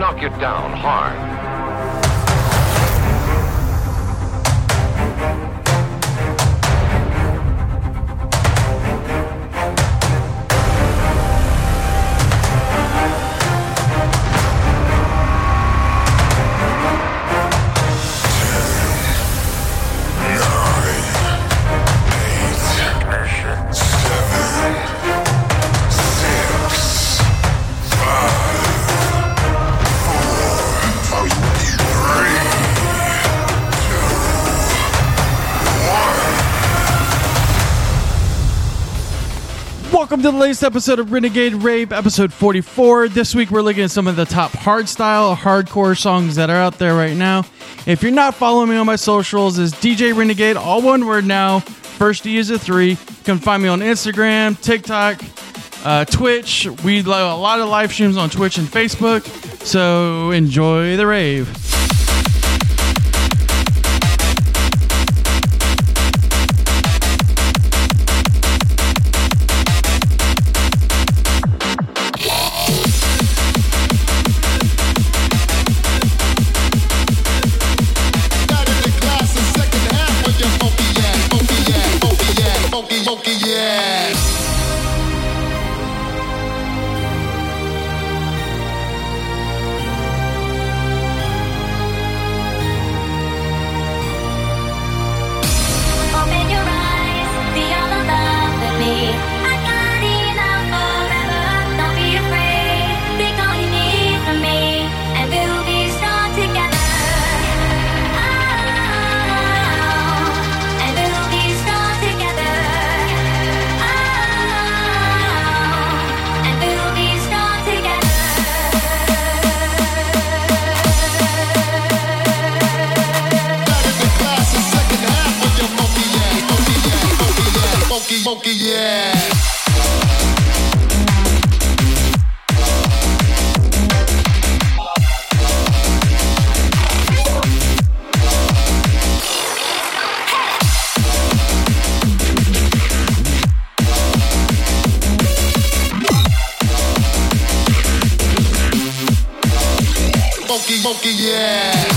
knock you down hard. Welcome to the latest episode of Renegade Rave, episode 44. This week we're looking at some of the top hardstyle, hardcore songs that are out there right now. If you're not following me on my socials, is DJ Renegade, all one word now. First E is a three. You can find me on Instagram, TikTok, uh, Twitch. We do a lot of live streams on Twitch and Facebook. So enjoy the rave. Smoky yeah.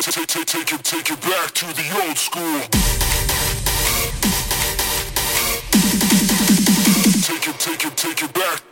Take it, take it back to the old school. Take it, take it, take it back.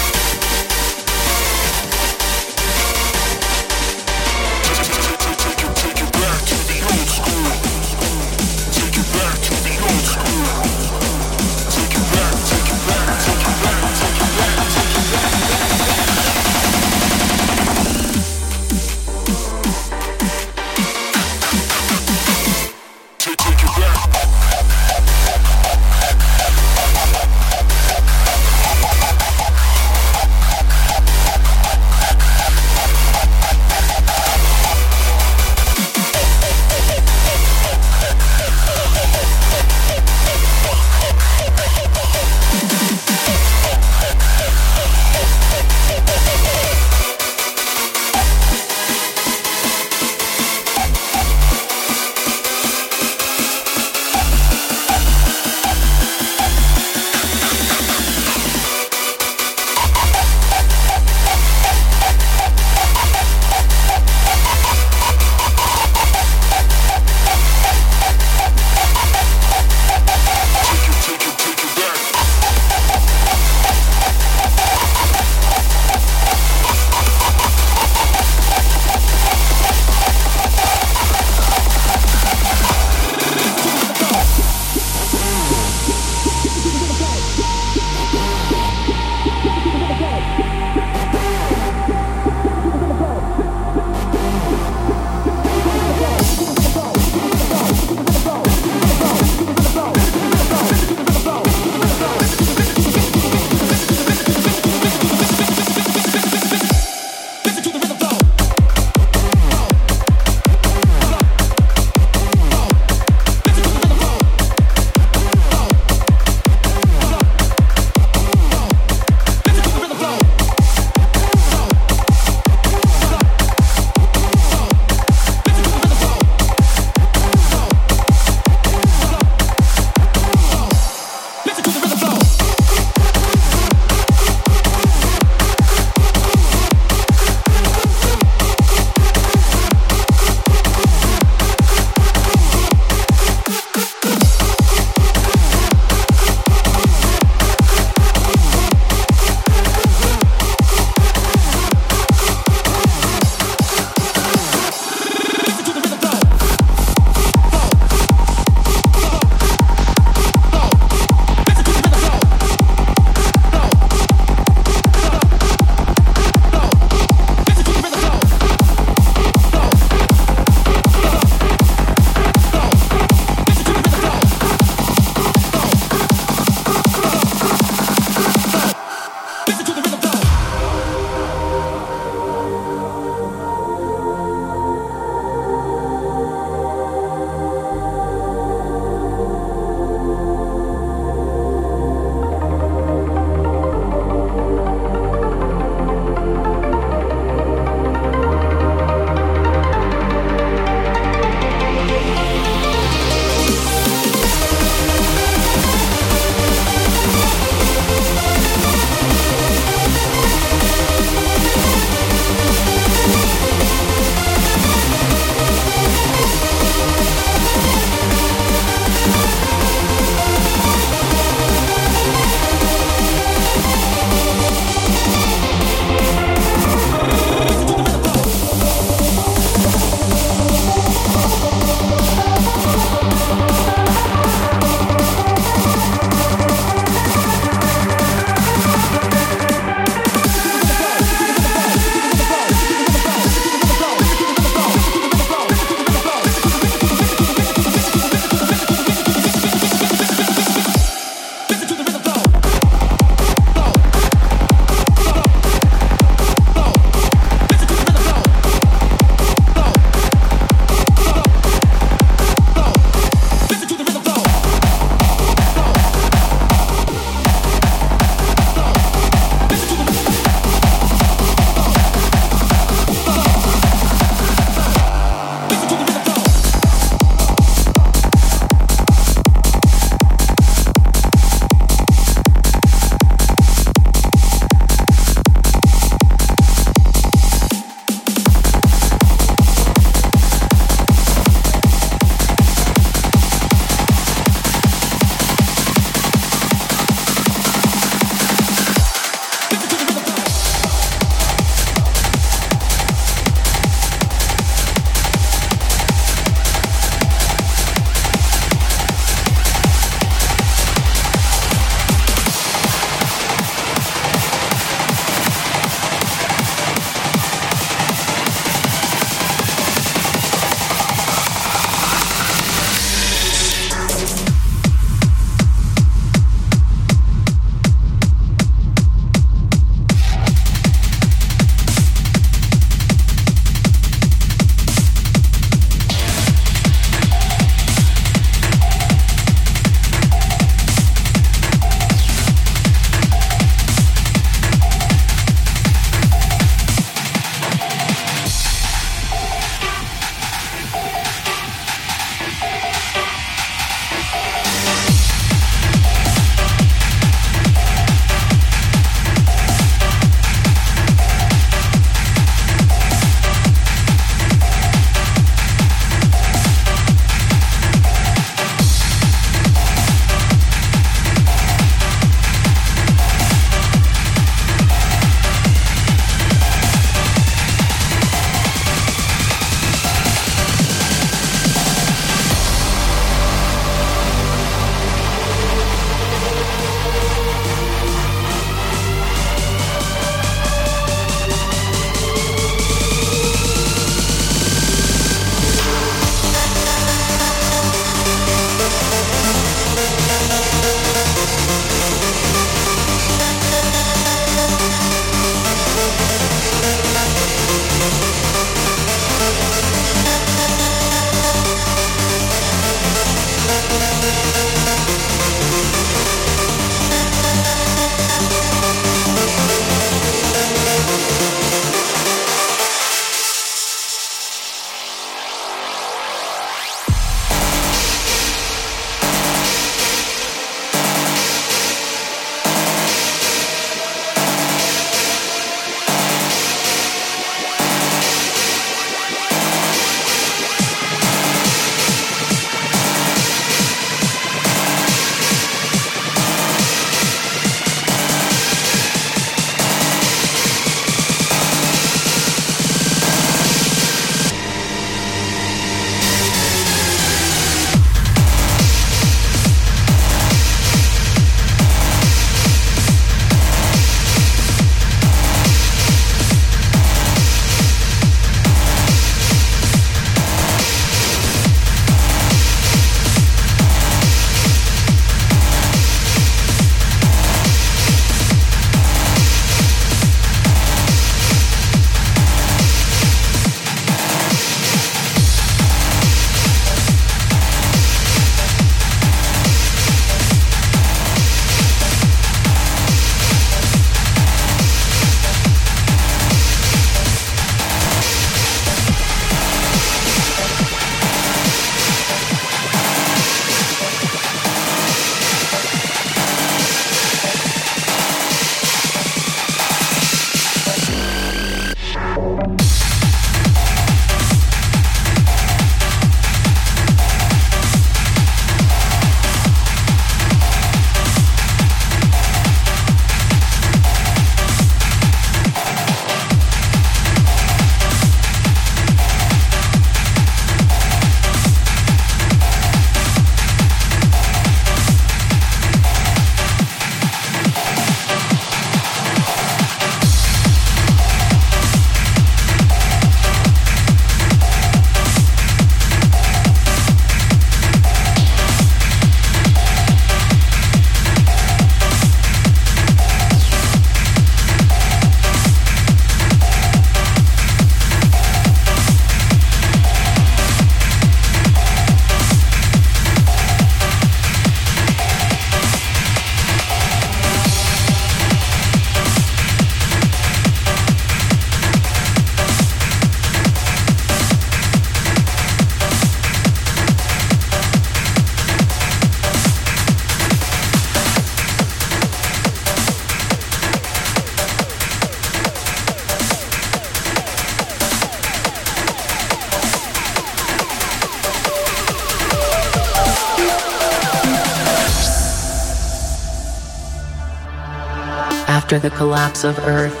After the collapse of Earth,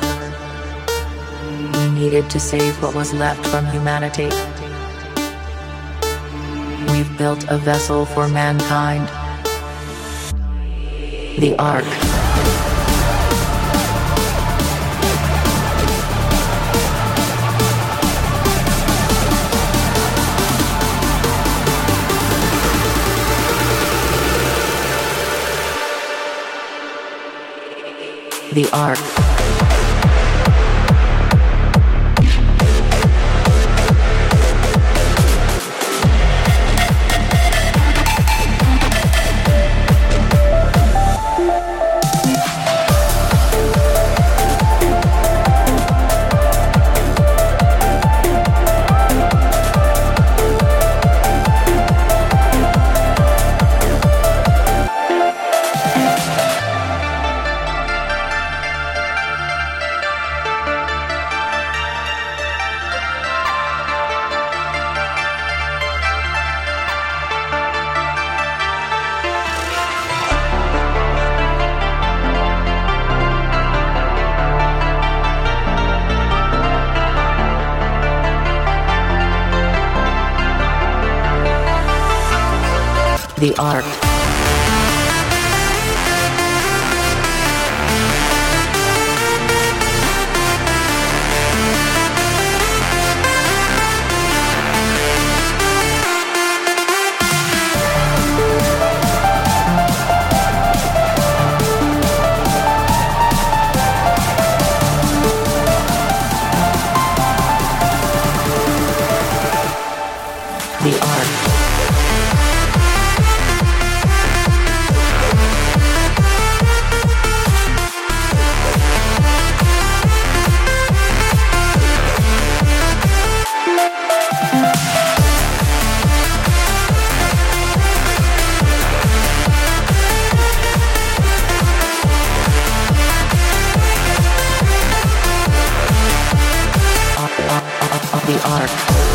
we needed to save what was left from humanity. We've built a vessel for mankind. The Ark. The Ark. the Ark.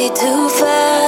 Way too fast.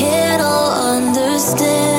Can't understand.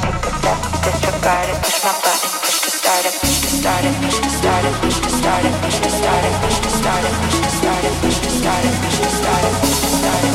To start it. Pick the step, disregard it, push my button, push to start it, push to start it, push to start it, push to start it, push to start it, push to start it, push to start it, push to start it, push to start it, push to start it, push to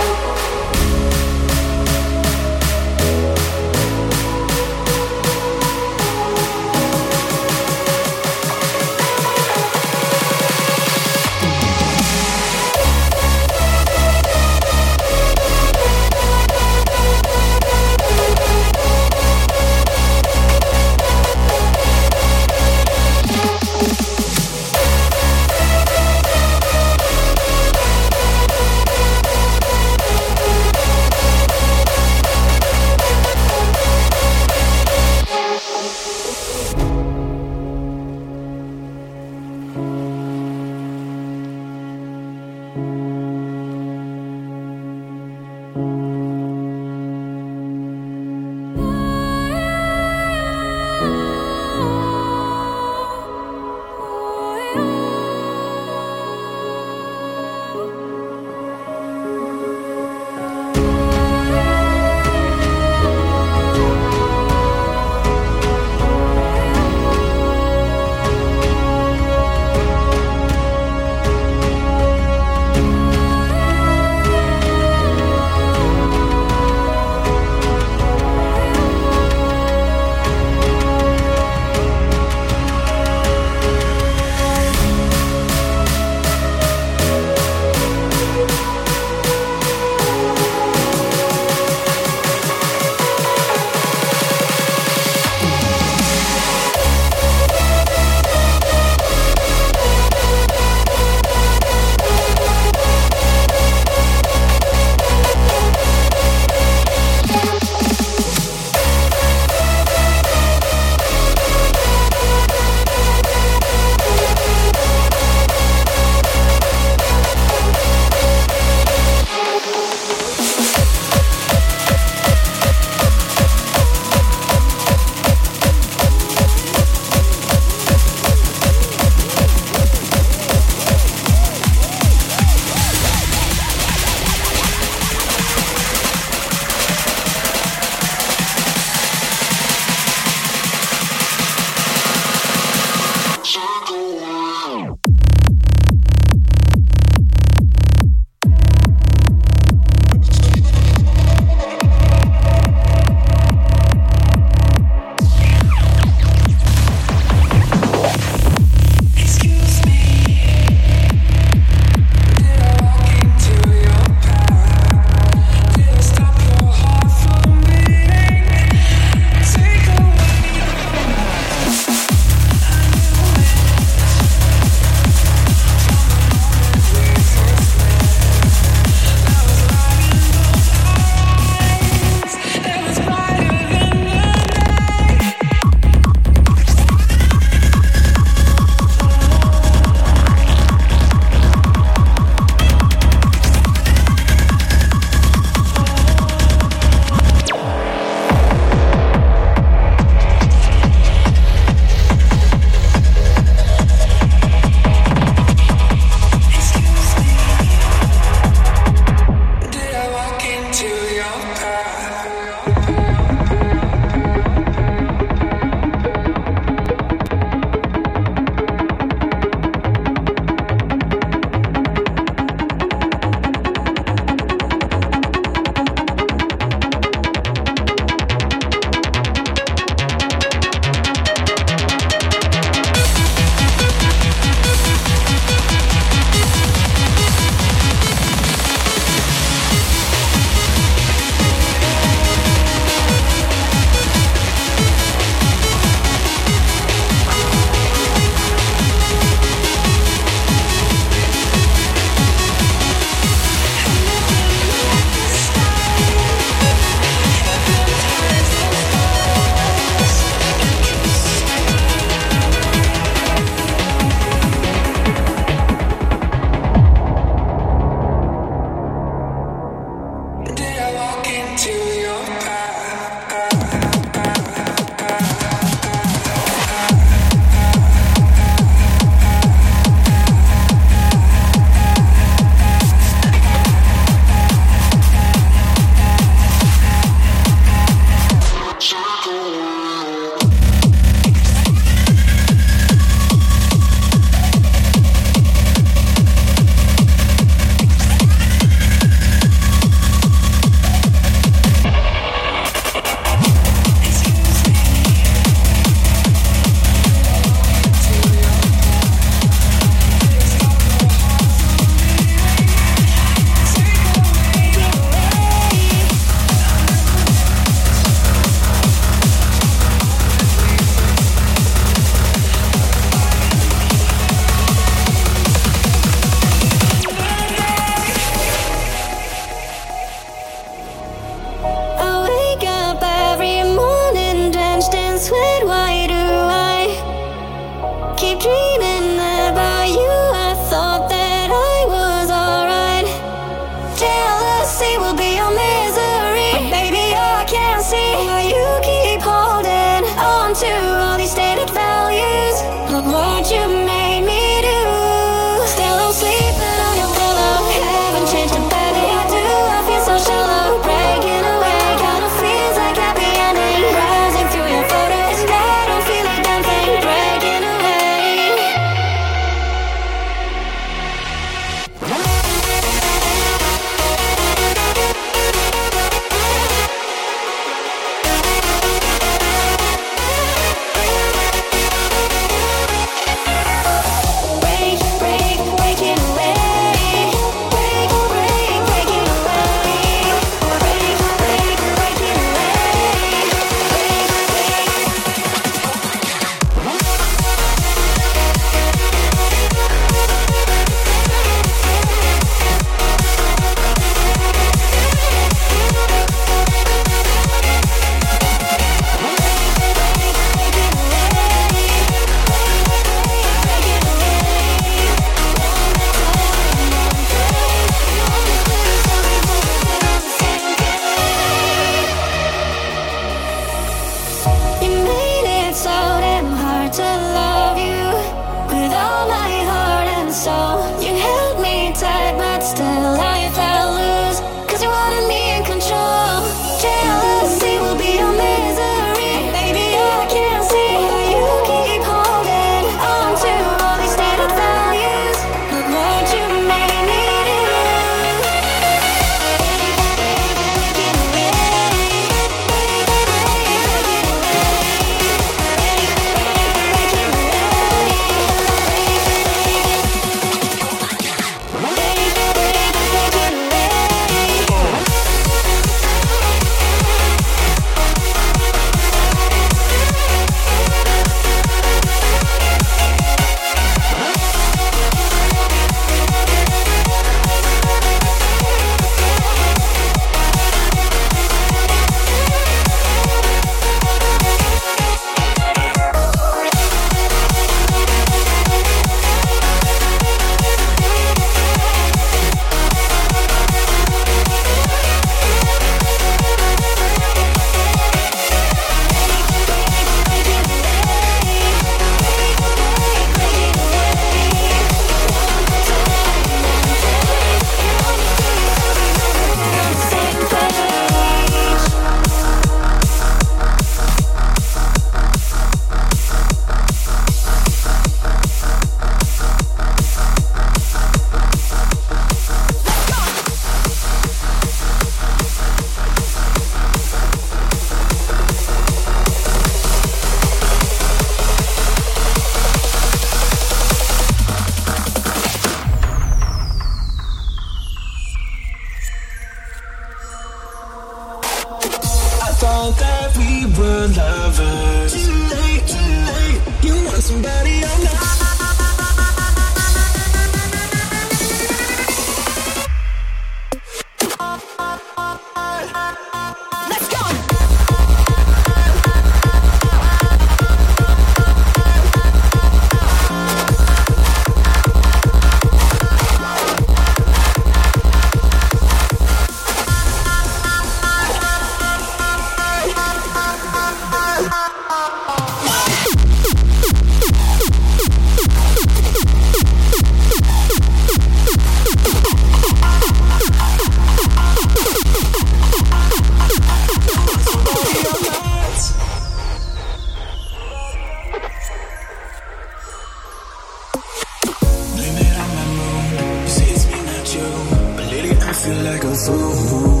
feel like a fool.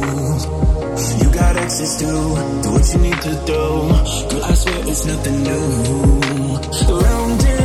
You got access to Do what you need to do Girl, I swear it's nothing new. Around